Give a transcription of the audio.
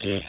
que you